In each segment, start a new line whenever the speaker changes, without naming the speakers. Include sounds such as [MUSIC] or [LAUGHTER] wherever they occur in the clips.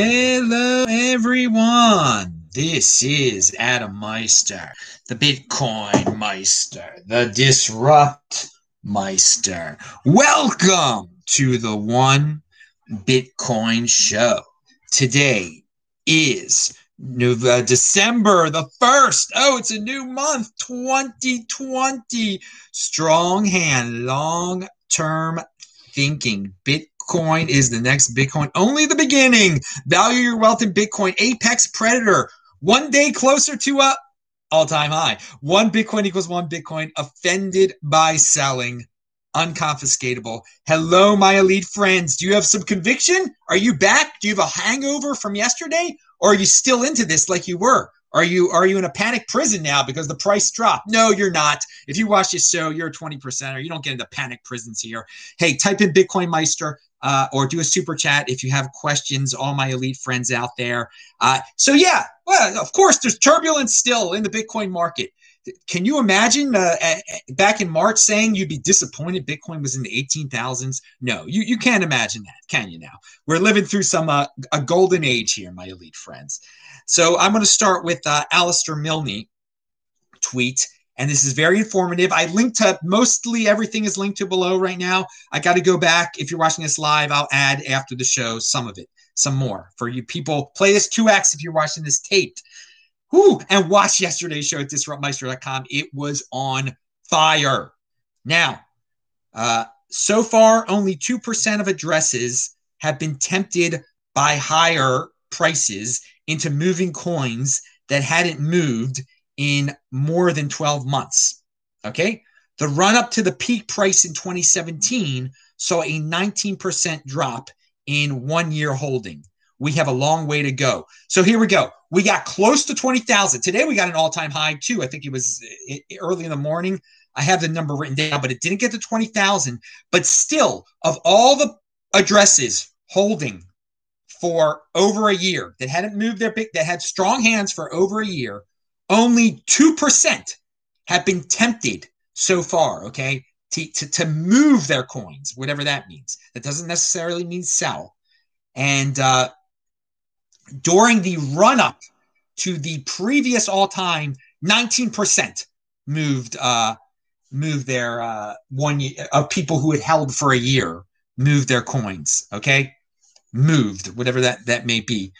Hello, everyone. This is Adam Meister, the Bitcoin Meister, the Disrupt Meister. Welcome to the One Bitcoin Show. Today is uh, December the 1st. Oh, it's a new month, 2020. Strong hand, long term thinking. Bitcoin is the next Bitcoin. Only the beginning. Value your wealth in Bitcoin. Apex Predator. One day closer to a all time high. One Bitcoin equals one Bitcoin. Offended by selling. Unconfiscatable. Hello, my elite friends. Do you have some conviction? Are you back? Do you have a hangover from yesterday? Or are you still into this like you were? Are you are you in a panic prison now because the price dropped? No, you're not. If you watch this show, you're a 20 percenter. You don't get into panic prisons here. Hey, type in Bitcoin Meister uh, or do a super chat if you have questions. All my elite friends out there. Uh, so yeah, well, of course, there's turbulence still in the Bitcoin market. Can you imagine uh, back in March saying you'd be disappointed Bitcoin was in the 18,000s? No, you, you can't imagine that, can you now? We're living through some uh, a golden age here, my elite friends. So I'm going to start with uh, Alistair Milne tweet. And this is very informative. I linked to mostly everything is linked to below right now. I got to go back. If you're watching this live, I'll add after the show some of it, some more for you people. Play this 2x if you're watching this taped. Whew, and watch yesterday's show at disruptmeister.com. It was on fire. Now, uh, so far, only 2% of addresses have been tempted by higher prices into moving coins that hadn't moved in more than 12 months. Okay. The run up to the peak price in 2017 saw a 19% drop in one year holding. We have a long way to go. So here we go. We got close to 20,000. Today we got an all time high too. I think it was eh, eh, early in the morning. I have the number written down, but it didn't get to 20,000. But still, of all the addresses holding for over a year that hadn't moved their big that had strong hands for over a year, only 2% have been tempted so far, okay, to, to, to move their coins, whatever that means. That doesn't necessarily mean sell. And uh, during the run up to the previous all time, 19% moved uh, moved their uh, one year, of people who had held for a year moved their coins. Okay, moved, whatever that that may be.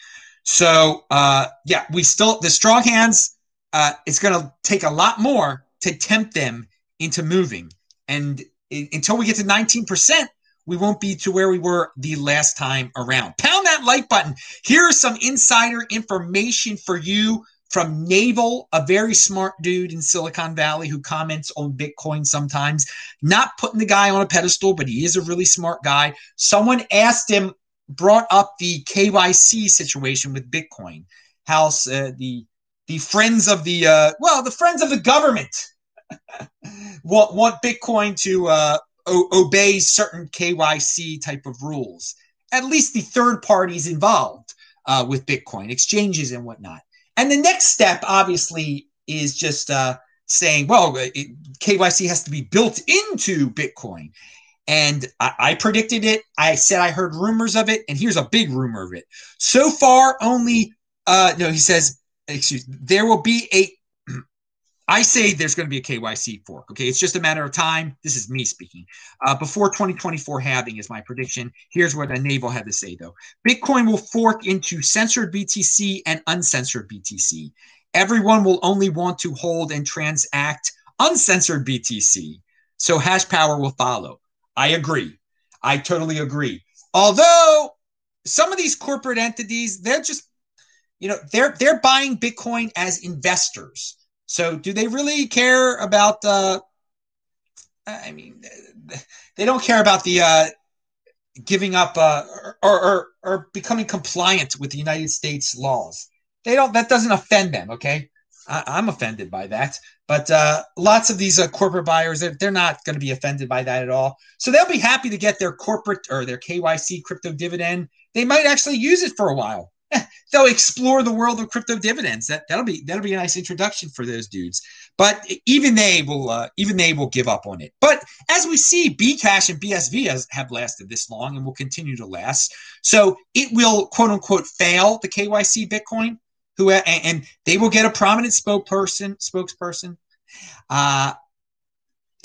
So uh, yeah, we still the strong hands. Uh, it's going to take a lot more to tempt them into moving, and it, until we get to 19%, we won't be to where we were the last time around. Pound that like button. Here is some insider information for you from Naval, a very smart dude in Silicon Valley who comments on Bitcoin sometimes. Not putting the guy on a pedestal, but he is a really smart guy. Someone asked him brought up the KYC situation with Bitcoin. House, uh, the the friends of the uh, well, the friends of the government [LAUGHS] want want Bitcoin to uh, o- obey certain KYC type of rules. At least the third parties involved uh, with Bitcoin exchanges and whatnot. And the next step, obviously, is just uh, saying, well, it, KYC has to be built into Bitcoin. And I, I, predicted it. I said I heard rumors of it, and here's a big rumor of it. So far, only uh, no. He says, excuse. Me there will be a. I say there's going to be a KYC fork. Okay, it's just a matter of time. This is me speaking. Uh, before 2024 halving is my prediction. Here's what naval had to say though. Bitcoin will fork into censored BTC and uncensored BTC. Everyone will only want to hold and transact uncensored BTC. So hash power will follow. I agree. I totally agree. Although some of these corporate entities, they're just, you know, they're they're buying Bitcoin as investors. So do they really care about uh I mean they don't care about the uh giving up uh or or, or becoming compliant with the United States laws. They don't that doesn't offend them, okay? I, am offended by that. But uh, lots of these uh, corporate buyers, they're, they're not going to be offended by that at all. So they'll be happy to get their corporate or their KYC crypto dividend. They might actually use it for a while. [LAUGHS] they'll explore the world of crypto dividends. That that'll be that'll be a nice introduction for those dudes. But even they will uh, even they will give up on it. But as we see, Bcash and BSV has, have lasted this long and will continue to last. So it will quote unquote fail the KYC Bitcoin. Who and, and they will get a prominent spokesperson spokesperson. Uh,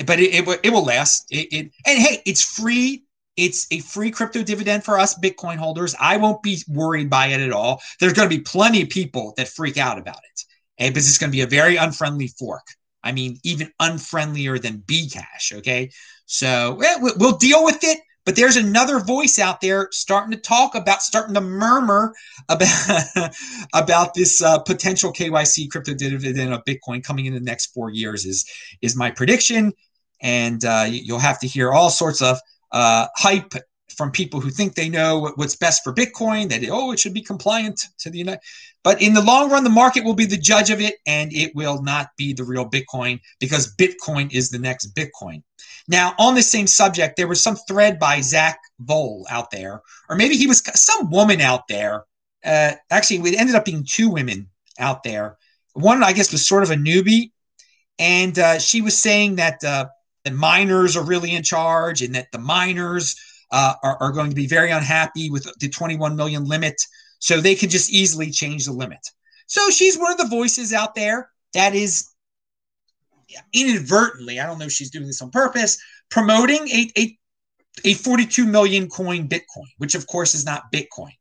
but it, it, it will last. It, it and hey, it's free it's a free crypto dividend for us Bitcoin holders. I won't be worried by it at all. There's going to be plenty of people that freak out about it. Okay, because it's going to be a very unfriendly fork. I mean, even unfriendlier than Bcash. Okay, so we'll deal with it. But there's another voice out there starting to talk about, starting to murmur about [LAUGHS] about this uh, potential KYC crypto dividend of Bitcoin coming in the next four years. Is is my prediction, and uh, you'll have to hear all sorts of uh, hype from people who think they know what's best for Bitcoin, that oh, it should be compliant to the United. But in the long run, the market will be the judge of it, and it will not be the real Bitcoin because Bitcoin is the next Bitcoin. Now, on the same subject, there was some thread by Zack Voell out there, or maybe he was some woman out there. Uh, actually, it ended up being two women out there. One, I guess, was sort of a newbie, and uh, she was saying that uh, that miners are really in charge and that the miners uh, are, are going to be very unhappy with the 21 million limit. So they could just easily change the limit. So she's one of the voices out there that is inadvertently, I don't know if she's doing this on purpose, promoting a, a, a 42 million coin Bitcoin, which of course is not Bitcoin.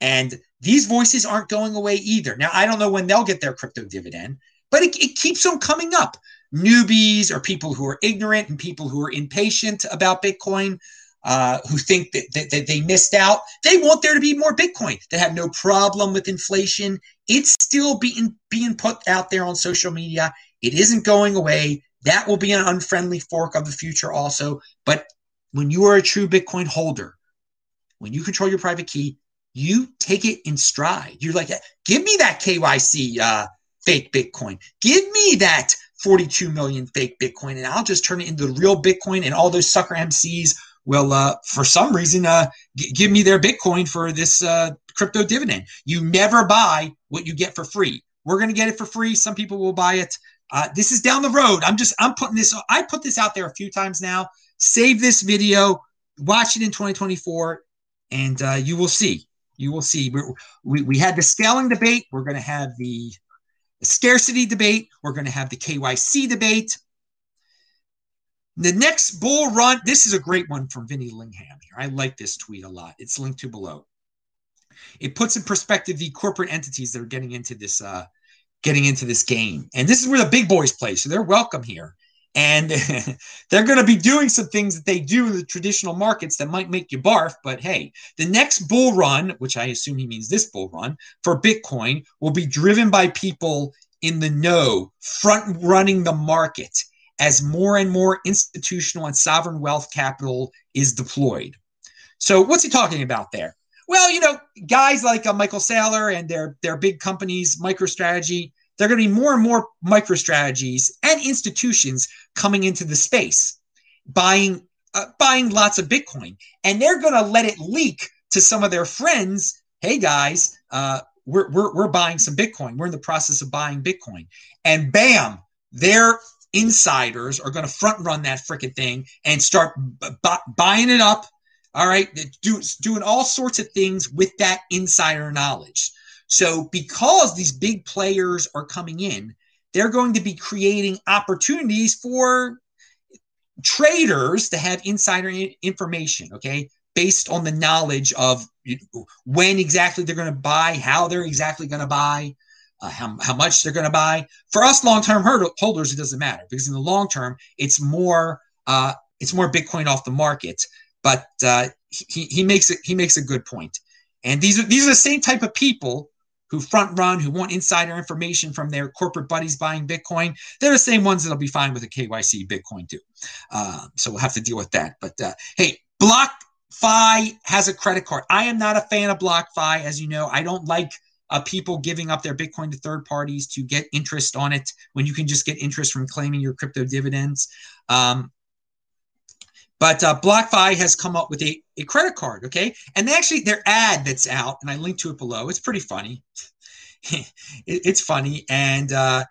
And these voices aren't going away either. Now, I don't know when they'll get their crypto dividend, but it, it keeps on coming up newbies or people who are ignorant and people who are impatient about Bitcoin, uh, who think that, that, that, they missed out. They want there to be more Bitcoin. They have no problem with inflation. It's still being being put out there on social media. It isn't going away. That will be an unfriendly fork of the future also. But when you are a true Bitcoin holder, when you control your private key, you take it in stride. You're like, give me that KYC uh, fake Bitcoin. Give me that 42 million fake Bitcoin, and I'll just turn it into real Bitcoin, and all those sucker MCs will, uh, for some reason, uh, g- give me their Bitcoin for this uh, crypto dividend. You never buy what you get for free. We're going to get it for free. Some people will buy it. Uh, this is down the road. I'm just, I'm putting this, I put this out there a few times now. Save this video, watch it in 2024, and uh, you will see. You will see. we we, we had the scaling debate. We're going to have the the scarcity debate. We're going to have the KYC debate. The next bull run, this is a great one from Vinny Lingham here. I like this tweet a lot. It's linked to below. It puts in perspective the corporate entities that are getting into this uh, getting into this game. And this is where the big boys play. So they're welcome here. And [LAUGHS] they're going to be doing some things that they do in the traditional markets that might make you barf. But hey, the next bull run, which I assume he means this bull run for Bitcoin, will be driven by people in the know, front running the market as more and more institutional and sovereign wealth capital is deployed. So, what's he talking about there? Well, you know, guys like uh, Michael Saylor and their their big companies, MicroStrategy, there are going to be more and more MicroStrategies and institutions coming into the space, buying uh, buying lots of Bitcoin, and they're going to let it leak to some of their friends. Hey guys, uh, we're, we're we're buying some Bitcoin. We're in the process of buying Bitcoin, and bam, their insiders are going to front run that freaking thing and start buying it up. All right, do, doing all sorts of things with that insider knowledge. So, because these big players are coming in, they're going to be creating opportunities for traders to have insider information, okay, based on the knowledge of when exactly they're going to buy, how they're exactly going to buy, uh, how, how much they're going to buy. For us long-term holders, it doesn't matter because in the long term, it's more uh, it's more Bitcoin off the market. But uh, he, he makes it he makes a good point. And these are these are the same type of people who front run, who want insider information from their corporate buddies buying Bitcoin, they're the same ones that'll be fine with a KYC Bitcoin too. Uh, so we'll have to deal with that. But uh, hey, BlockFi has a credit card. I am not a fan of BlockFi, as you know. I don't like uh, people giving up their Bitcoin to third parties to get interest on it when you can just get interest from claiming your crypto dividends. Um, But uh, BlockFi has come up with a, a credit card, okay? And they actually, their ad that's out, and I link to it below, it's pretty funny. [LAUGHS] it, it's funny. And uh,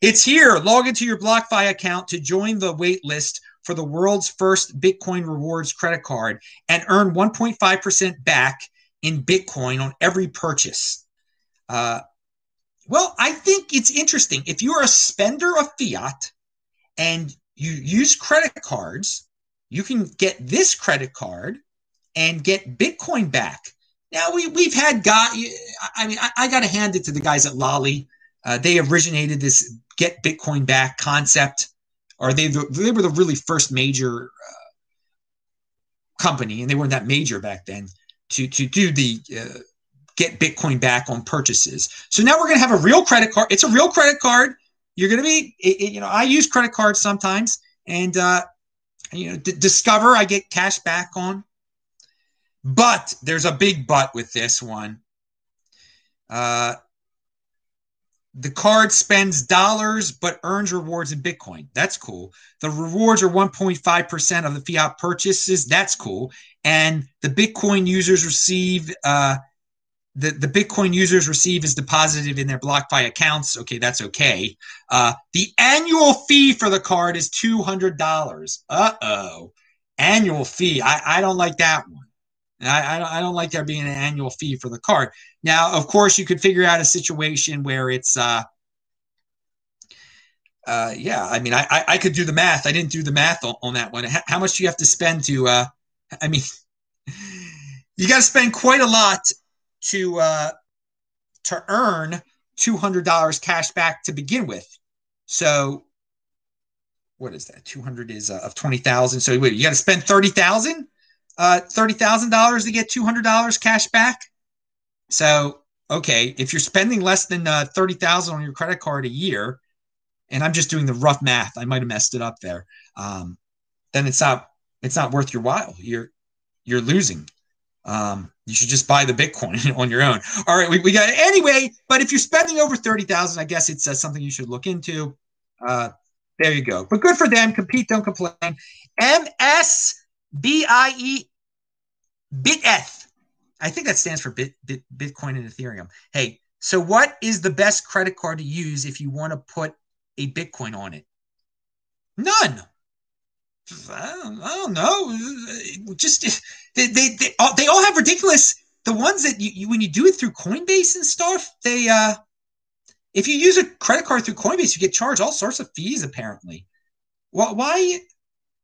it's here. Log into your BlockFi account to join the wait list for the world's first Bitcoin rewards credit card and earn 1.5% back in Bitcoin on every purchase. Uh, well, I think it's interesting. If you're a spender of fiat and you use credit cards, you can get this credit card and get Bitcoin back. Now we we've had got. I mean, I, I got to hand it to the guys at Lolli. Uh, they originated this get Bitcoin back concept, or they they were the really first major uh, company, and they weren't that major back then to to do the uh, get Bitcoin back on purchases. So now we're going to have a real credit card. It's a real credit card. You're going to be, it, it, you know, I use credit cards sometimes, and uh, you know, D- Discover I get cash back on. But there's a big but with this one. Uh, the card spends dollars but earns rewards in Bitcoin. That's cool. The rewards are 1.5% of the fiat purchases. That's cool. And the Bitcoin users receive uh, the, the Bitcoin users receive is deposited in their BlockFi accounts. Okay, that's okay. Uh, the annual fee for the card is $200. Uh oh. Annual fee. I, I don't like that one. I, I don't, I don't like there being an annual fee for the card. Now, of course, you could figure out a situation where it's, uh, uh, yeah, I mean, I, I, I could do the math. I didn't do the math on, on that one. How, how, much do you have to spend to, uh, I mean, [LAUGHS] you got to spend quite a lot to uh, to earn two hundred dollars cash back to begin with. So, what is that? Two hundred is uh, of twenty thousand. So wait, you got to spend thirty thousand, uh, thirty thousand dollars to get two hundred dollars cash back. So okay, if you're spending less than uh, thirty thousand on your credit card a year, and I'm just doing the rough math, I might have messed it up there. Um, then it's not it's not worth your while. You're you're losing. Um, you should just buy the Bitcoin [LAUGHS] on your own. All right, we, we got it anyway. But if you're spending over thirty thousand, I guess it's uh, something you should look into. Uh, there you go. But good for them. Compete, don't complain. MSBIE BitEth. I think that stands for Bit, Bit Bitcoin and Ethereum. Hey, so what is the best credit card to use if you want to put a Bitcoin on it? None. I don't, know. Just they, they, they, all, they all have ridiculous. The ones that you, you, when you do it through Coinbase and stuff, they uh, if you use a credit card through Coinbase, you get charged all sorts of fees. Apparently, why? why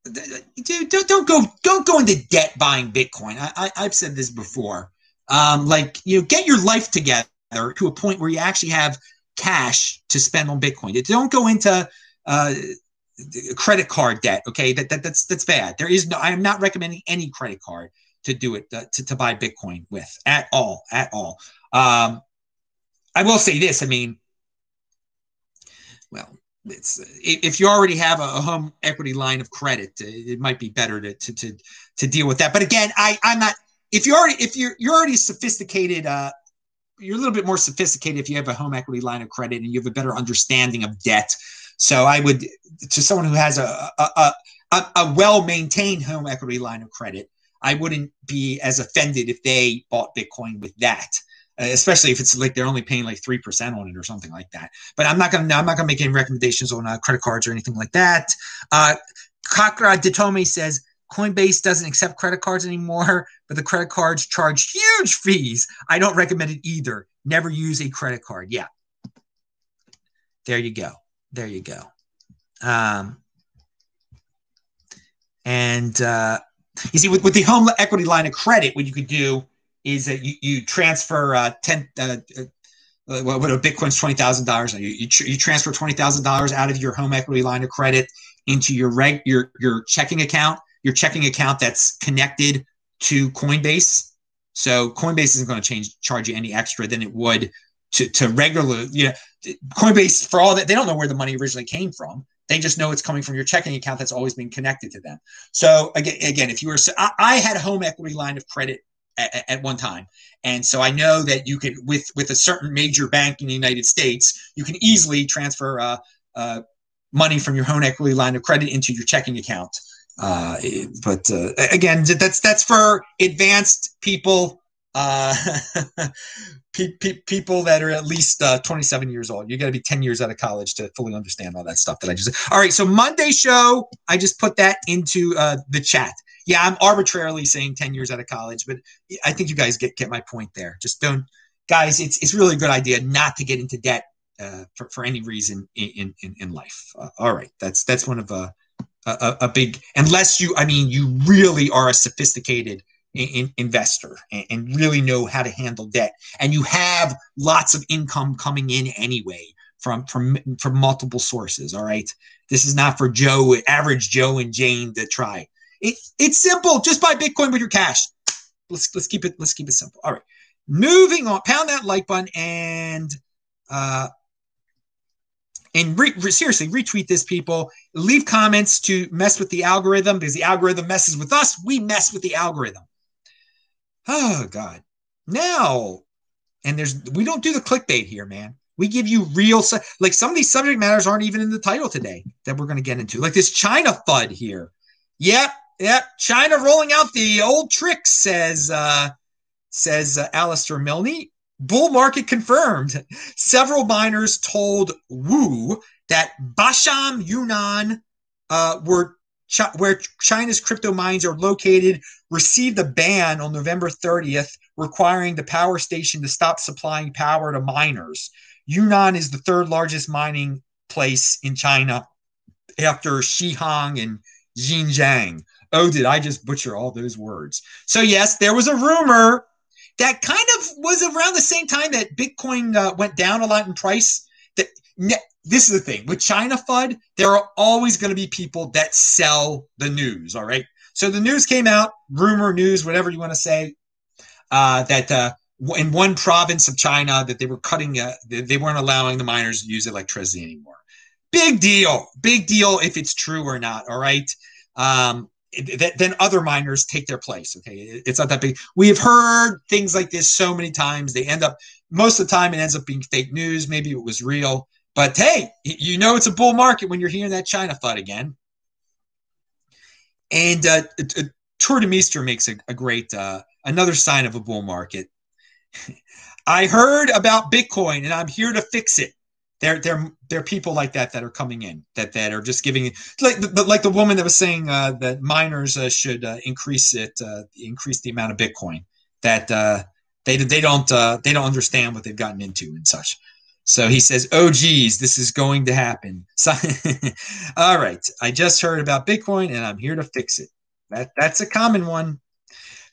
dude, don't, don't go don't go into debt buying Bitcoin. I, I have said this before. Um, like you know, get your life together to a point where you actually have cash to spend on Bitcoin. Don't go into uh, credit card debt. Okay, that, that that's that's bad. There is no. I am not recommending any credit card to do it uh, to, to buy Bitcoin with at all, at all. Um, I will say this. I mean, well, it's if you already have a, home equity line of credit, uh, it might be better to to to, to deal with that. But again, I I'm not. If you're already if you're you're already sophisticated. Uh, you're a little bit more sophisticated if you have a home equity line of credit and you have a better understanding of debt so I would, to someone who has a, a, a, a well maintained home equity line of credit, I wouldn't be as offended if they bought Bitcoin with that. Uh, especially if it's like they're only paying like three percent on it or something like that. But I'm not gonna I'm not gonna make any recommendations on uh, credit cards or anything like that. Uh, Kakra says Coinbase doesn't accept credit cards anymore, but the credit cards charge huge fees. I don't recommend it either. Never use a credit card. Yeah, there you go. There you go. Um, and uh, you see, with, with the home equity line of credit, what you could do is that you, you transfer uh, 10, uh, uh, what a Bitcoin's twenty thousand dollars. You you, tr- you transfer twenty thousand dollars out of your home equity line of credit into your reg your your checking account, your checking account that's connected to Coinbase. So Coinbase isn't going to change charge you any extra than it would to to regular. You know, Coinbase, for all that, they don't know where the money originally came from. They just know it's coming from your checking account that's always been connected to them. So again, again, if you were, I, I had a home equity line of credit at, at, one time, and so I know that you could, with with a certain major bank in the United States, you can easily transfer uh, uh, money from your home equity line of credit into your checking account. Uh, but uh, again, that's that's for advanced people, uh, [LAUGHS] pe- pe- people that are at least uh, 27 years old. You got to be 10 years out of college to fully understand all that stuff that I just. All right, so Monday show, I just put that into uh, the chat. Yeah, I'm arbitrarily saying 10 years out of college, but I think you guys get get my point there. Just don't, guys. It's it's really a good idea not to get into debt uh, for, for any reason in in, in life. Uh, all right, that's that's one of uh, a, a big unless you I mean you really are a sophisticated in, investor and, and really know how to handle debt and you have lots of income coming in anyway from from from multiple sources. All right, this is not for Joe, average Joe and Jane to try. It, it's simple. Just buy Bitcoin with your cash. Let's let's keep it let's keep it simple. All right, moving on. Pound that like button and uh, and re- seriously retweet this people leave comments to mess with the algorithm because the algorithm messes with us we mess with the algorithm oh god. Now and there's we don't do the clickbait here man. We give you real like some of these subject matters aren't even in the title today that we're going to get into. Like this china fud here. Yep yep. China rolling out the old tricks says uh says uh, Alistair Milne. Bull market confirmed. Several miners told Wu that Basham Yunnan, uh, were where China's crypto mines are located, received a ban on November 30th, requiring the power station to stop supplying power to miners. Yunnan is the third largest mining place in China after Xihang and Xinjiang. Oh, did I just butcher all those words? So, yes, there was a rumor that kind of was around the same time that Bitcoin uh, went down a lot in price. That this is the thing with China FUD, there are always going to be people that sell the news. All right, so the news came out, rumor news, whatever you want to say, uh, that uh, in one province of China that they were cutting, uh, they weren't allowing the miners to use electricity anymore. Big deal, big deal if it's true or not. All right. Um, then other miners take their place. Okay, it's not that big. We have heard things like this so many times. They end up most of the time it ends up being fake news. Maybe it was real, but hey, you know it's a bull market when you're hearing that China FUD again. And uh, Tuur Demeester makes a, a great uh, another sign of a bull market. [LAUGHS] I heard about Bitcoin and I'm here to fix it. There, there, there are people like that that are coming in that that are just giving like the, like the woman that was saying uh, that miners uh, should uh, increase it, uh, increase the amount of Bitcoin. That uh, they they don't uh, they don't understand what they've gotten into and such. So he says, "Oh, geez, this is going to happen." So, [LAUGHS] all right, I just heard about Bitcoin and I'm here to fix it. That that's a common one.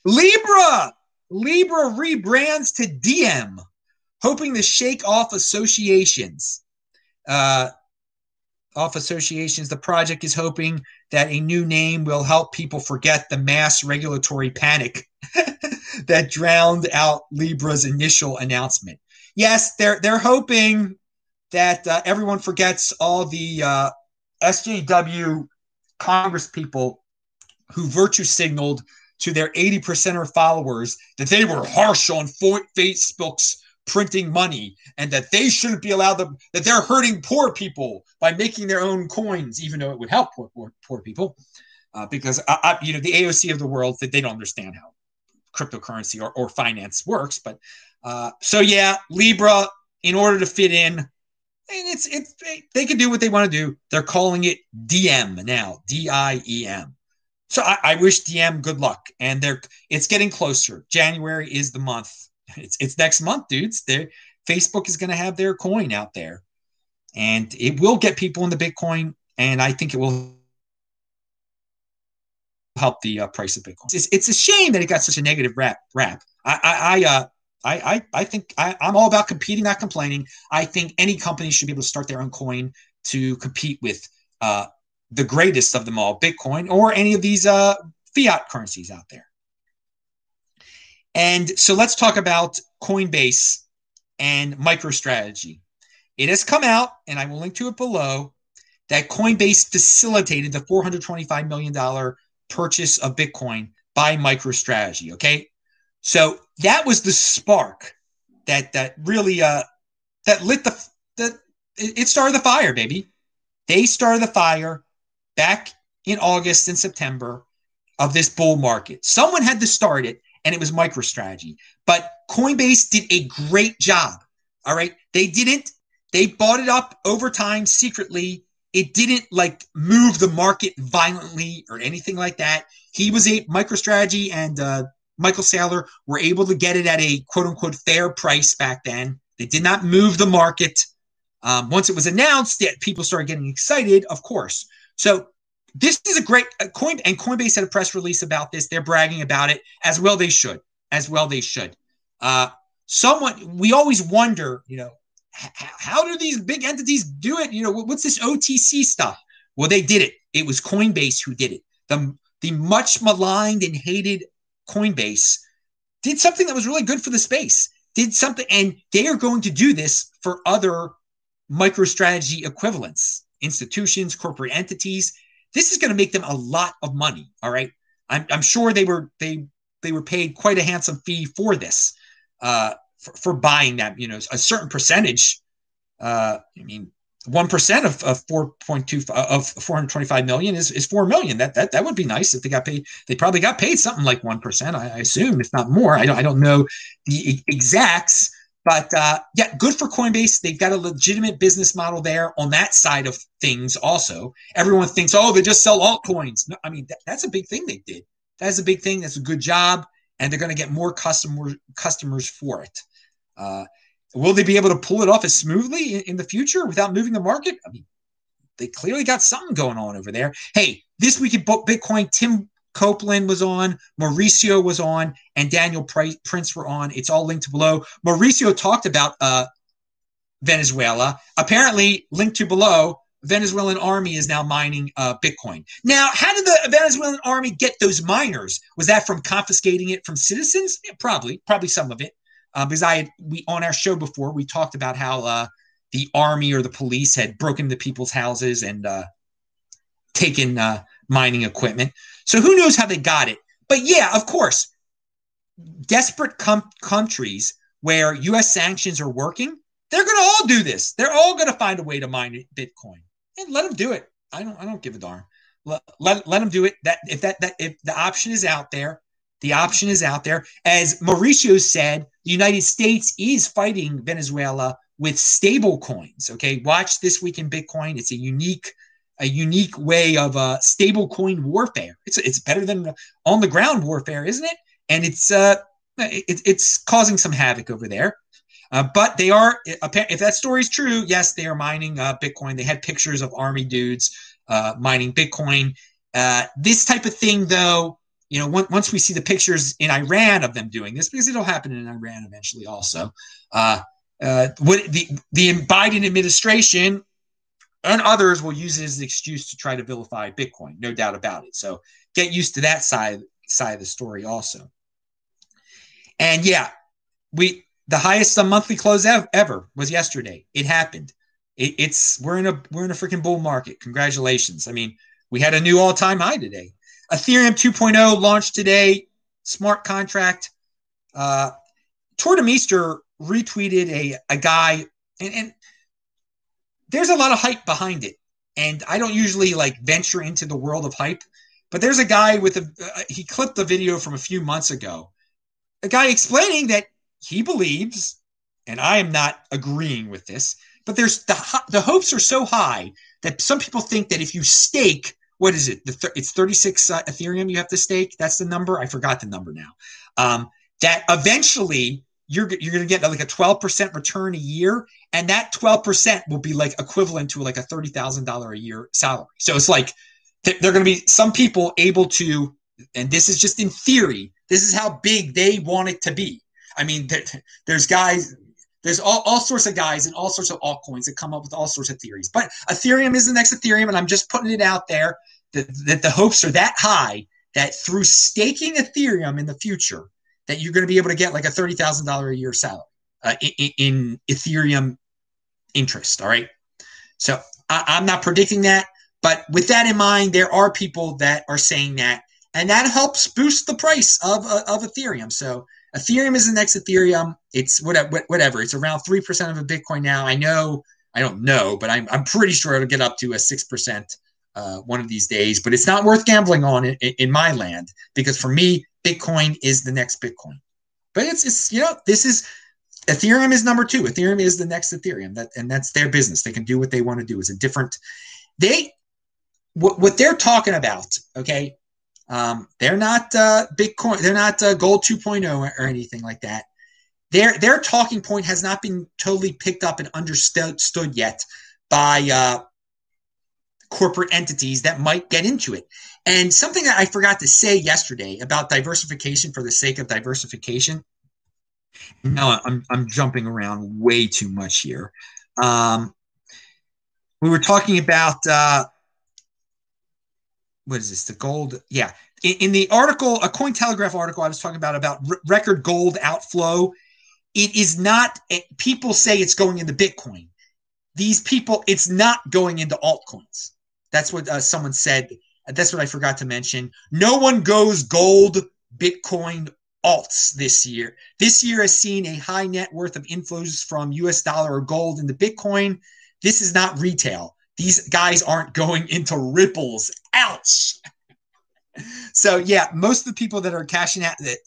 Libra, Libra rebrands to Diem, hoping to shake off associations. Uh, off associations, the project is hoping that a new name will help people forget the mass regulatory panic [LAUGHS] that drowned out Libra's initial announcement. Yes, they're they're hoping that uh, everyone forgets all the uh, SJW Congress people who virtue signaled to their 80% of followers that they were harsh on Facebook's printing money and that they shouldn't be allowed to, that they're hurting poor people by making their own coins, even though it would help poor, poor, poor people. Uh, because, I, I, you know, the AOC of the world, that they don't understand how cryptocurrency or, or finance works. But uh, so, yeah, Libra, in order to fit in, and it's, it's, they can do what they want to do. They're calling it Diem now, D I E M. So I, I, wish Diem good luck, and they're it's getting closer. January is the month it's it's next month, dudes. There, Facebook is going to have their coin out there, and it will get people in the Bitcoin, and I think it will help the uh, price of Bitcoin. It's, it's a shame that it got such a negative rap. Rap. I I I, uh, I, I, I think I, I'm all about competing, not complaining. I think any company should be able to start their own coin to compete with uh, the greatest of them all, Bitcoin, or any of these uh, fiat currencies out there. And so let's talk about Coinbase and MicroStrategy. It has come out, and I will link to it below, that Coinbase facilitated the $425 million purchase of Bitcoin by MicroStrategy. Okay. So that was the spark that that really uh that lit the that it started the fire, baby. They started the fire back in August and September of this bull market. Someone had to start it, and it was MicroStrategy. But Coinbase did a great job. All right. They didn't, they bought it up over time secretly. It didn't like move the market violently or anything like that. He was a MicroStrategy and uh, Michael Saylor were able to get it at a quote unquote fair price back then. They did not move the market. Um, once it was announced that people started getting excited, of course. So this is a great uh, coin and Coinbase had a press release about this. They're bragging about it as well. They should, as well they should. Uh, someone we always wonder, you know, h- how do these big entities do it? You know, what's this OTC stuff? Well, they did it. It was Coinbase who did it. The the much maligned and hated Coinbase did something that was really good for the space. Did something, and they are going to do this for other MicroStrategy equivalents, institutions, corporate entities. This is going to make them a lot of money. All right, I'm, I'm sure they were they they were paid quite a handsome fee for this, uh, for, for buying that. You know, a certain percentage. Uh, I mean, one percent of, of four point two of four hundred twenty five million is, is four million. That that that would be nice if they got paid. They probably got paid something like one percent, I, I, assume, if not more. I don't I don't know the exacts, but uh, yeah, good for Coinbase. They've got a legitimate business model there on that side of things. Also, everyone thinks, oh, they just sell altcoins. No, I mean that, that's a big thing they did. That's a big thing. That's a good job, and they're going to get more customer customers for it. Uh, Will they be able to pull it off as smoothly in, in the future without moving the market? I mean, they clearly got something going on over there. Hey, this week in Bitcoin, Tim Copeland was on, Mauricio was on, and Daniel Prince were on. It's all linked below. Mauricio talked about uh, Venezuela. Apparently, linked to below, Venezuelan army is now mining uh, Bitcoin. Now, how did the Venezuelan army get those miners? Was that from confiscating it from citizens? Yeah, probably, probably some of it uh, because I had, we on our show before we talked about how uh, the army or the police had broken into people's houses and uh, taken uh, mining equipment. So who knows how they got it? But yeah, of course, desperate com- countries where U.S. sanctions are working, they're going to all do this. They're all going to find a way to mine Bitcoin and let them do it. I don't. I don't give a darn. Let, let, let them do it. That if that that if the option is out there, the option is out there. As Mauricio said, the United States is fighting Venezuela with stable coins. Okay, watch this week in Bitcoin. It's a unique, a unique way of uh, stable coin warfare. It's it's better than on the ground warfare, isn't it? And it's uh, it, it's causing some havoc over there. Uh, but they are, if that story is true, yes, they are mining uh, Bitcoin. They had pictures of army dudes uh, mining Bitcoin. Uh, this type of thing, though, you know, once we see the pictures in Iran of them doing this, because it'll happen in Iran eventually also, uh, uh, what the, the Biden administration and others will use it as an excuse to try to vilify Bitcoin, no doubt about it. So get used to that side side of the story also. And yeah, we the highest monthly close ev- ever was yesterday. It happened. It, it's we're in a we're in a freaking bull market. Congratulations. I mean, we had a new all time high today. Ethereum 2.0 launched today. Smart contract. Uh, Tuur Demeester retweeted a, a guy, and, and there's a lot of hype behind it. And I don't usually like venture into the world of hype, but there's a guy with a, uh, he clipped the video from a few months ago. A guy explaining that he believes, and I am not agreeing with this, but there's the, the hopes are so high that some people think that if you stake what is it? Th- it's 36 uh, Ethereum you have to stake. That's the number. I forgot the number now. Um, that eventually you're you're going to get like a 12% return a year, and that 12% will be like equivalent to like a thirty thousand dollar a year salary. So it's like th- there are going to be some people able to, and this is just in theory. This is how big they want it to be. I mean, th- there's guys there's all, all sorts of guys and all sorts of altcoins that come up with all sorts of theories. But Ethereum is the next Ethereum, and I'm just putting it out there that, that the hopes are that high that through staking Ethereum in the future, that you're going to be able to get like a thirty thousand dollar a year salary uh, in, in, Ethereum interest. All right, so I, I'm not predicting that, but with that in mind, there are people that are saying that, and that helps boost the price of uh, of Ethereum. So Ethereum is the next Ethereum. It's whatever, whatever. It's around 3% of a Bitcoin now. I know, I don't know, but I'm, I'm pretty sure it'll get up to a 6% uh, one of these days, but it's not worth gambling on in, in my land because for me, Bitcoin is the next Bitcoin. But it's, it's you know, this is Ethereum is number two. Ethereum is the next Ethereum. That and that's their business. They can do what they want to do. It's a different. They what what they're talking about. Okay, um, they're not uh, Bitcoin. They're not uh, Gold 2.0 or, or anything like that. Their their talking point has not been totally picked up and understood yet by uh, corporate entities that might get into it. And something that I forgot to say yesterday about diversification for the sake of diversification no, I'm I'm jumping around way too much here. Um, we were talking about uh, what is this? The gold? Yeah, in, in the article, a Cointelegraph article, I was talking about about r- record gold outflow. It is not. It, people say it's going into Bitcoin. These people, it's not going into altcoins. That's what uh, someone said. That's what I forgot to mention. No one goes gold, Bitcoin, alts this year. This year has seen a high net worth of inflows from US dollar or gold into Bitcoin. This is not retail. These guys aren't going into ripples. Ouch. So yeah, most of the people that are cashing out the,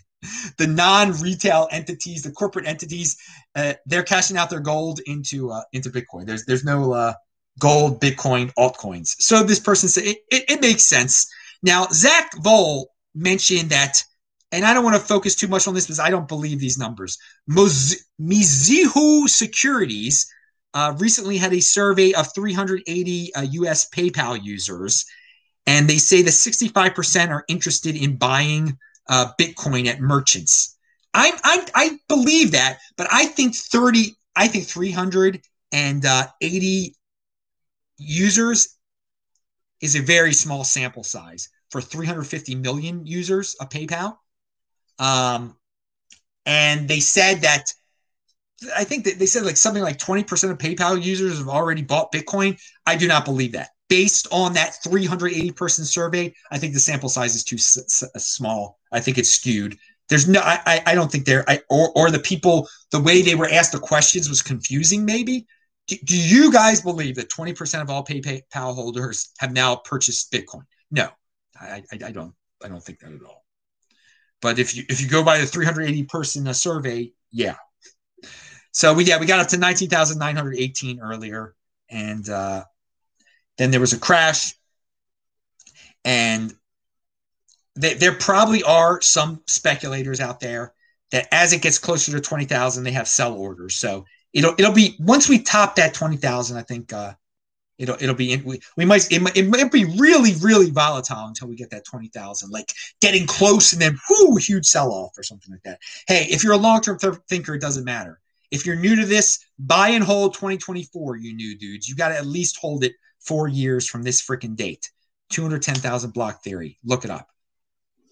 [LAUGHS] the non-retail entities, the corporate entities, uh, they're cashing out their gold into uh, into Bitcoin. There's there's no uh, gold, Bitcoin, altcoins. So this person said it, it, it makes sense. Now Zack Voell mentioned that and I don't want to focus too much on this because I don't believe these numbers. Mizuho Securities uh, recently had a survey of 380 uh, US PayPal users, and they say that 65% are interested in buying uh, Bitcoin at merchants. I, I, I believe that, but I think 30, I think 380 uh, users is a very small sample size for 350 million users of PayPal. Um, and they said that I think that they said like something like 20% of PayPal users have already bought Bitcoin. I do not believe that. Based on that 380 person survey, I think the sample size is too s- s- small. I think it's skewed. There's no, I, I don't think they're, I, or, or the people, the way they were asked the questions was confusing, maybe. Do, do you guys believe that 20% of all PayPal holders have now purchased Bitcoin? No, I, I, I don't, I don't think that at all. But if you if you go by the 380 person uh, survey, yeah. So we yeah we got up to 19,918 earlier, and uh, then there was a crash, and there probably are some speculators out there that as it gets closer to 20,000, they have sell orders. So it'll it'll be once we top that 20,000, I think uh, it'll it'll be we, we might it, it might be really really volatile until we get that 20,000 like getting close and then whoo huge sell off or something like that hey if you're a long-term th- thinker it doesn't matter if you're new to this buy and hold 2024 you new dudes. You got to at least hold it 4 years from this freaking date. 210,000 block theory. Look it up.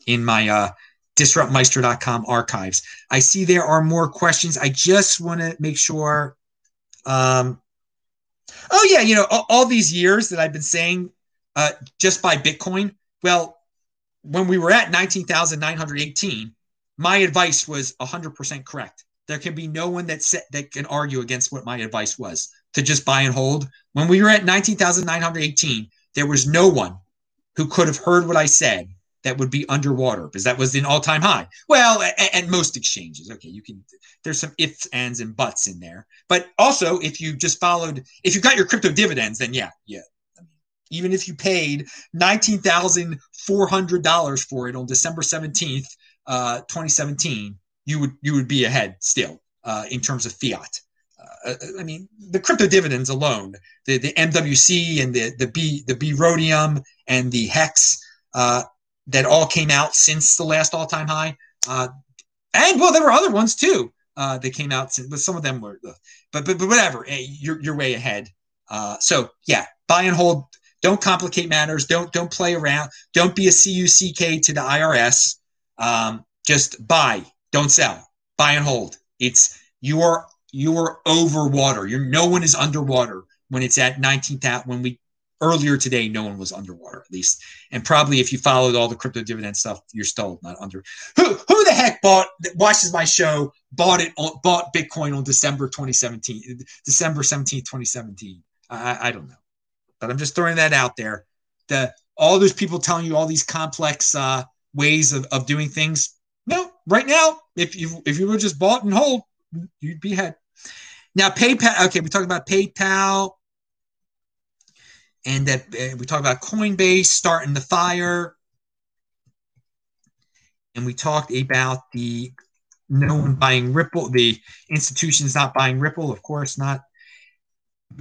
In my uh disruptmeister.com archives. I see there are more questions. I just want to make sure um Oh yeah, you know all, all these years that I've been saying uh, just buy Bitcoin. Well, when we were at nineteen thousand nine hundred eighteen, my advice was hundred percent correct. There can be no one that set, that can argue against what my advice was to just buy and hold. When we were at nineteen thousand nine hundred eighteen, there was no one who could have heard what I said that would be underwater because that was an all-time high. Well, at, most exchanges, okay, you can. There's some ifs, ands, and buts in there. But also, if you just followed, if you got your crypto dividends, then yeah, yeah. even if you paid nineteen thousand four hundred dollars for it on December seventeenth, uh, 2017, you would you would be ahead still uh, in terms of fiat. Uh, I mean, the crypto dividends alone, the, the MWC and the the B the B rhodium and the hex, uh, that all came out since the last all-time high. Uh, and well, there were other ones too uh, that came out, since, but some of them were. Uh, but but, but whatever, hey, you're you're way ahead. Uh, so yeah, buy and hold. Don't complicate matters. Don't don't play around. Don't be a CUCK to the IRS. Um, just buy. Don't sell. Buy and hold. It's you are you are over water. You're no one is underwater when it's at 19,000 when we earlier today, no one was underwater at least. And probably if you followed all the crypto dividend stuff, you're still not under. Who who the heck bought watches my show? Bought it on, bought Bitcoin on December 2017, December 17, 2017. I, I don't know. but I'm just throwing that out there. The all those people telling you all these complex uh, ways of, of doing things. Right now, if you if you were just bought and hold, you'd be ahead. Now PayPal. Okay, we talked about PayPal, and that uh, we talked about Coinbase starting the fire, and we talked about the no one buying Ripple, the institutions not buying Ripple, of course not.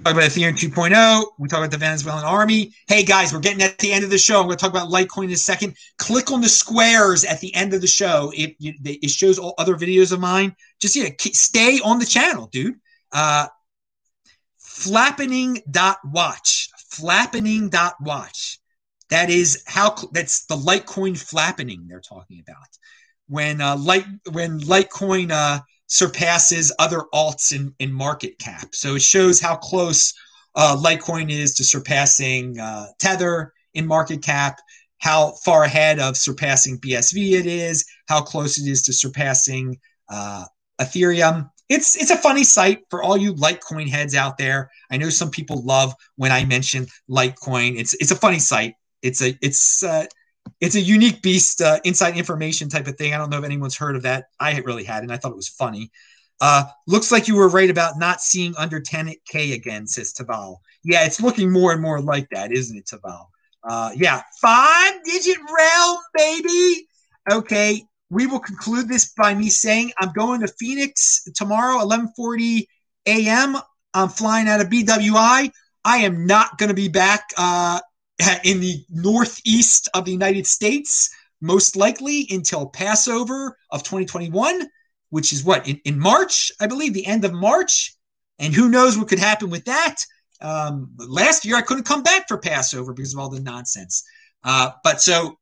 Talk about Ethereum 2.0. We talk about the Venezuelan army. Hey guys, we're getting at the end of the show. I'm going to talk about Litecoin in a second. Click on the squares at the end of the show. It, it shows all other videos of mine. Just yeah, stay on the channel, dude. Uh, flappening.watch. Flappening.watch. That is how that's the Litecoin flappening they're talking about when uh, light when Litecoin uh, surpasses other alts in, in market cap. So it shows how close uh, Litecoin is to surpassing uh, Tether in market cap, how far ahead of surpassing BSV it is, how close it is to surpassing uh, Ethereum. It's it's a funny site for all you Litecoin heads out there. I know some people love when I mention Litecoin. It's it's a funny site. It's a it's uh, it's a unique beast, uh, inside information type of thing. I don't know if anyone's heard of that. I really hadn't. I thought it was funny. Uh, looks like you were right about not seeing under 10K again, says Taval. Yeah, it's looking more and more like that, isn't it, Taval? Uh, yeah, five digit realm, baby. Okay, we will conclude this by me saying I'm going to Phoenix tomorrow, 11:40 a.m. I'm flying out of BWI. I am not going to be back uh, [LAUGHS] in the northeast of the United States, most likely until Passover of 2021, which is what in, in March, I believe, the end of March. And who knows what could happen with that? Um, last year, I couldn't come back for Passover because of all the nonsense. Uh, but so,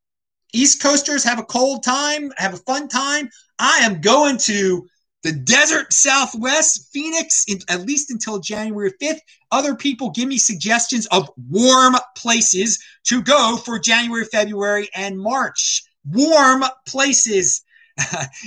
East Coasters have a cold time, have a fun time. I am going to the desert Southwest, Phoenix, in, at least until January 5th. Other people give me suggestions of warm places to go for January, February, and March. Warm places, [LAUGHS]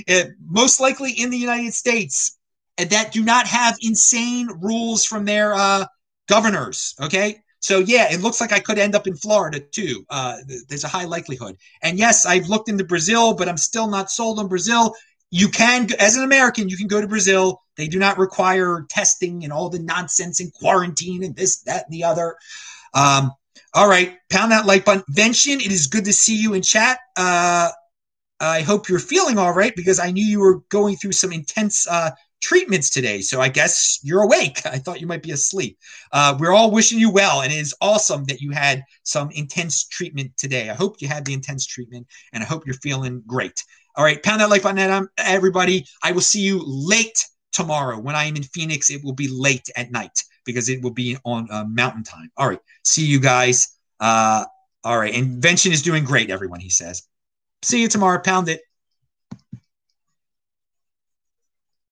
eh, most likely in the United States, that do not have insane rules from their uh, governors. Okay. So yeah, it looks like I could end up in Florida too. Uh, there's a high likelihood. And yes, I've looked into Brazil, but I'm still not sold on Brazil you can, as an American, you can go to Brazil. They do not require testing and all the nonsense and quarantine and this, that, and the other. Um, all right, pound that like button. Vention, it is good to see you in chat. Uh, I hope you're feeling all right because I knew you were going through some intense uh, treatments today. So I guess you're awake. [LAUGHS] I thought you might be asleep. Uh, we're all wishing you well, and it is awesome that you had some intense treatment today. I hope you had the intense treatment, and I hope you're feeling great. All right, pound that like button, everybody. I will see you late tomorrow when I am in Phoenix. It will be late at night because it will be on uh, mountain time. All right, see you guys. Uh, all right, invention is doing great, everyone. He says. See you tomorrow. Pound it.